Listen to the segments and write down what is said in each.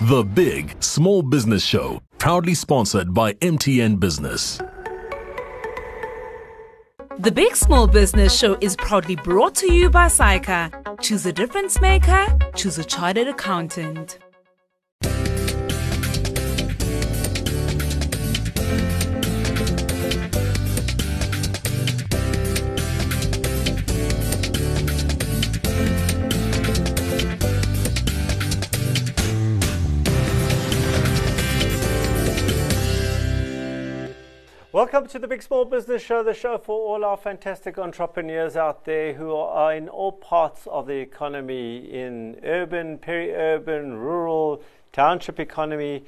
The Big Small Business Show, proudly sponsored by MTN Business. The Big Small Business Show is proudly brought to you by SAICA. Choose a difference maker, choose a chartered accountant. Welcome to the Big Small Business Show, the show for all our fantastic entrepreneurs out there who are in all parts of the economy in urban, peri urban, rural, township economy.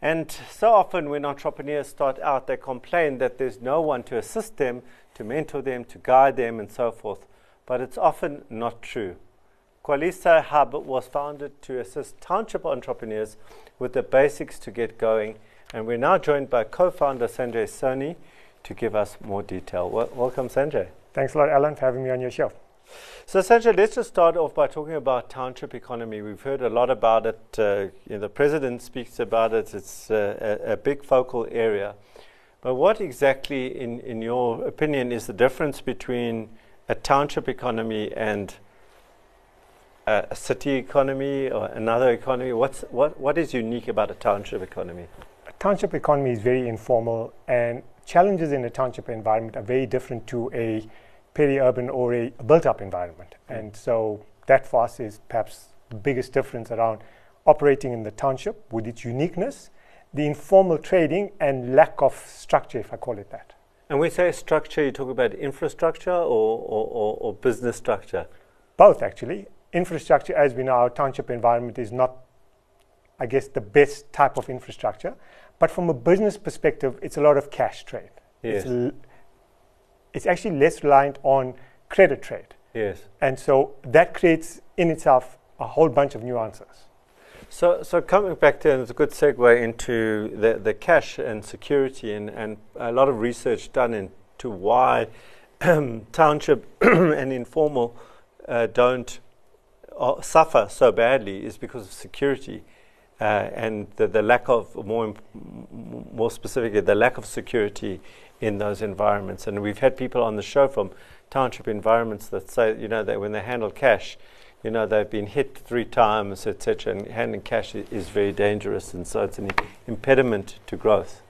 And so often, when entrepreneurs start out, they complain that there's no one to assist them, to mentor them, to guide them, and so forth. But it's often not true. Qualisa Hub was founded to assist township entrepreneurs with the basics to get going and we're now joined by co founder Sanjay Soni to give us more detail. Wel- welcome, Sanjay. Thanks a lot, Alan, for having me on your show. So, Sanjay, let's just start off by talking about township economy. We've heard a lot about it. Uh, you know, the president speaks about it. It's uh, a, a, big focal area. But what exactly, in, in your opinion, is the difference between a township economy and a, a city economy or another economy? What's, what, what is unique about a township economy? Township economy is very informal and challenges in a township environment are very different to a peri-urban or a built-up environment. Mm. And so that for us is perhaps the biggest difference around operating in the township with its uniqueness, the informal trading and lack of structure, if I call it that. And when we say structure, you talk about infrastructure or, or, or, or business structure? Both, actually. Infrastructure, as we know, our township environment is not, I guess, the best type of infrastructure. But from a business perspective, it's a lot of cash trade. Yes. It's, l- it's actually less reliant on credit trade. Yes. And so that creates in itself a whole bunch of nuances. So, so coming back to, and it's a good segue into the, the cash and security, and, and a lot of research done into why township and informal uh, don't uh, suffer so badly is because of security uh, and the, the, lack of more more specifically the lack of security in those environments. And we've had people on the show from township environments that say, you know, that when they handle cash, you know, they've been hit three times, etc. And handling cash is, is very dangerous, and so it's an impediment to growth.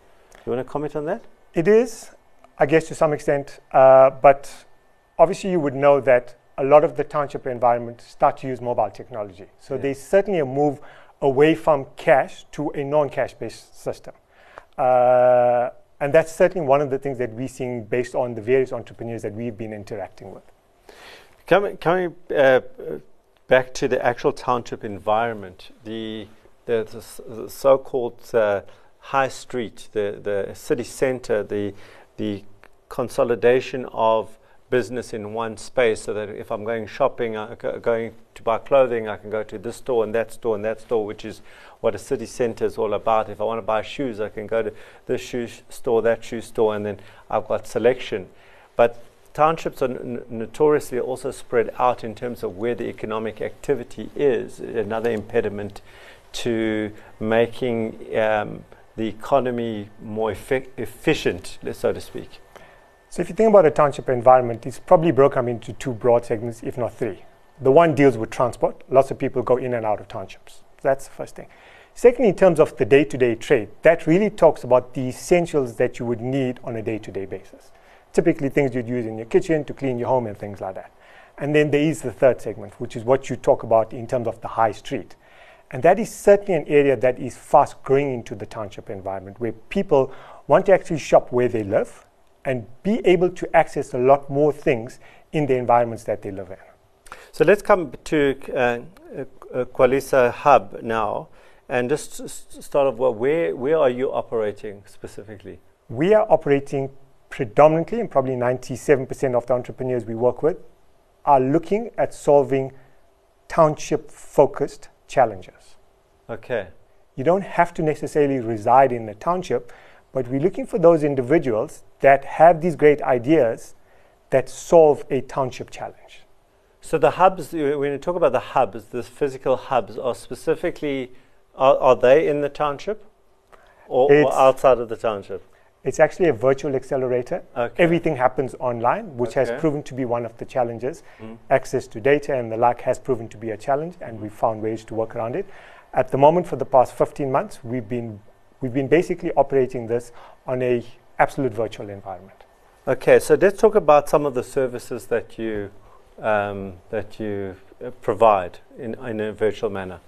You want to comment on that? It is, I guess, to some extent, uh, but obviously you would know that a lot of the township environment start to use mobile technology. So yeah. there's certainly a move away from cash to a non-cash based system. Uh, and that's certainly one of the things that we're seeing based on the various entrepreneurs that we've been interacting with. Coming, coming uh, back to the actual township environment, the, the, the, so-called uh, high street, the, the city center, the, the consolidation of business in one space so that if I'm going shopping, uh, going to buy clothing, I can go to this store and that store and that store, which is what a city center is all about. If I want to buy shoes, I can go to this shoe sh- store, that shoe store, and then I've got selection. But townships are n- notoriously also spread out in terms of where the economic activity is, another impediment to making um, the economy more effi- efficient, so to speak. So if you think about a township environment, it's probably broken into two broad segments, if not three. The one deals with transport. Lots of people go in and out of townships. That's the first thing. Secondly, in terms of the day-to-day trade, that really talks about the essentials that you would need on a day-to-day basis. Typically things you'd use in your kitchen to clean your home and things like that. And then there is the third segment, which is what you talk about in terms of the high street. And that is certainly an area that is fast growing into the township environment where people want to actually shop where they live and be able to access a lot more things in the environments that they live in. So let's come to uh, uh, Kwalisa Hub now and just start off well, where, where are you operating specifically? We are operating predominantly, and probably 97% of the entrepreneurs we work with are looking at solving township focused challenges. Okay. You don't have to necessarily reside in the township, but we're looking for those individuals that have these great ideas that solve a township challenge. So the hubs, when you talk about the hubs, the physical hubs, are specifically Are, are they in the township or, or outside of the township? It's actually a virtual accelerator. Okay. Everything happens online, which has proven to be one of the challenges. Mm. Access to data and the like has proven to be a challenge, and we've found ways to work around it. At the moment, for the past 15 months, we've been we've been basically operating this on a absolute virtual environment. Okay, so let's talk about some of the services that you um, that you uh, provide in, in a virtual manner.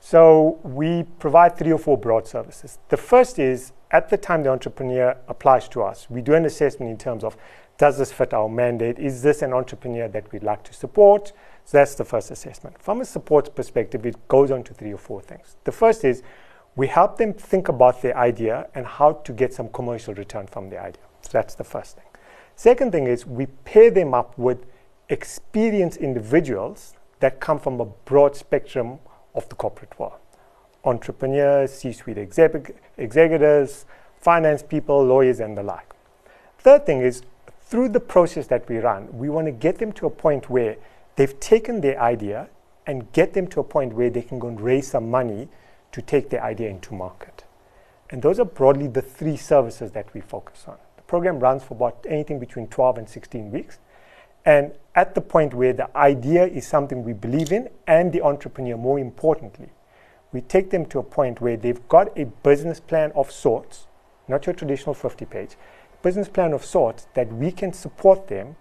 So we provide three or four broad services. The first is at the time the entrepreneur applies to us, we do an assessment in terms of does this fit our mandate? Is this an entrepreneur that we'd like to support? So that's the first assessment. From a support perspective, it goes on to three or four things. The first is we help them think about their idea and how to get some commercial return from the idea. So that's the first thing. Second thing is we pair them up with experienced individuals that come from a broad spectrum of the corporate world entrepreneurs, C suite exec- executives, finance people, lawyers, and the like. Third thing is through the process that we run, we want to get them to a point where they've taken their idea and get them to a point where they can go and raise some money to take their idea into market. And those are broadly the three services that we focus on. The program runs for about anything between 12 and 16 weeks. And at the point where the idea is something we believe in and the entrepreneur, more importantly, we take them to a point where they've got a business plan of sorts, not your traditional 50 page, business plan of sorts that we can support them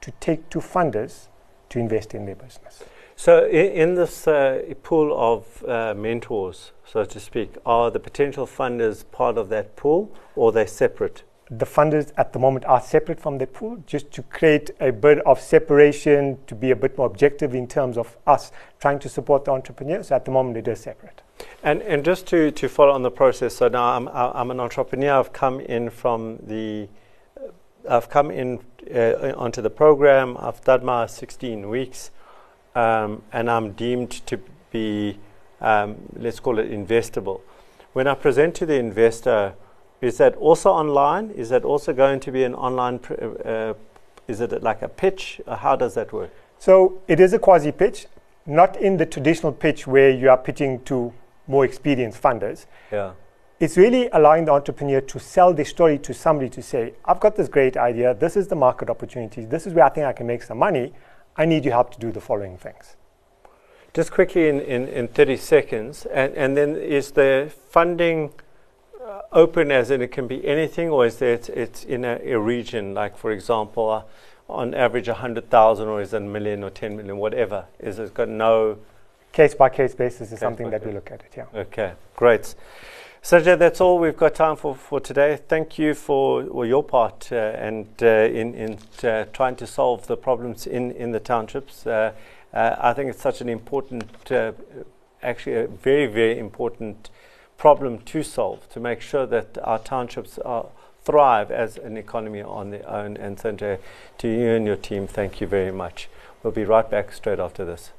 to take to funders to invest in their business. So, in, this uh, pool of uh, mentors, so to speak, are the potential funders part of that pool, or they separate? The funders at the moment are separate from the pool, just to create a bit of separation, to be a bit more objective in terms of us trying to support the entrepreneurs. At the moment, it is separate. And and just to, to follow on the process, so now I'm I'm an entrepreneur. I've come in from the, I've come in uh, onto the program. I've done my 16 weeks, um, and I'm deemed to be, um, let's call it investable. When I present to the investor, is that also online? Is that also going to be an online? Pr- uh, is it like a pitch? Uh, How does that work? So it is a quasi pitch, not in the traditional pitch where you are pitching to more experienced funders. Yeah. It's really allowing the entrepreneur to sell their story to somebody to say, I've got this great idea, this is the market opportunity, this is where I think I can make some money. I need your help to do the following things. Just quickly in, in, in 30 seconds, and, and then is the funding uh, open as in it can be anything, or is there it's, in a, a region, like for example, uh, on average 100,000 or is it a million or 10 million, whatever? Is it got no. Case by case basis is Case something that we look at it, yeah. Okay, great. Sajid, that's all we've got time for, for today. Thank you for well, your part uh, and uh, in, in uh, trying to solve the problems in, in the townships. Uh, uh, I think it's such an important, uh, actually, a very, very important problem to solve to make sure that our townships are, thrive as an economy on their own. And Sanjay, to you and your team, thank you very much. We'll be right back straight after this.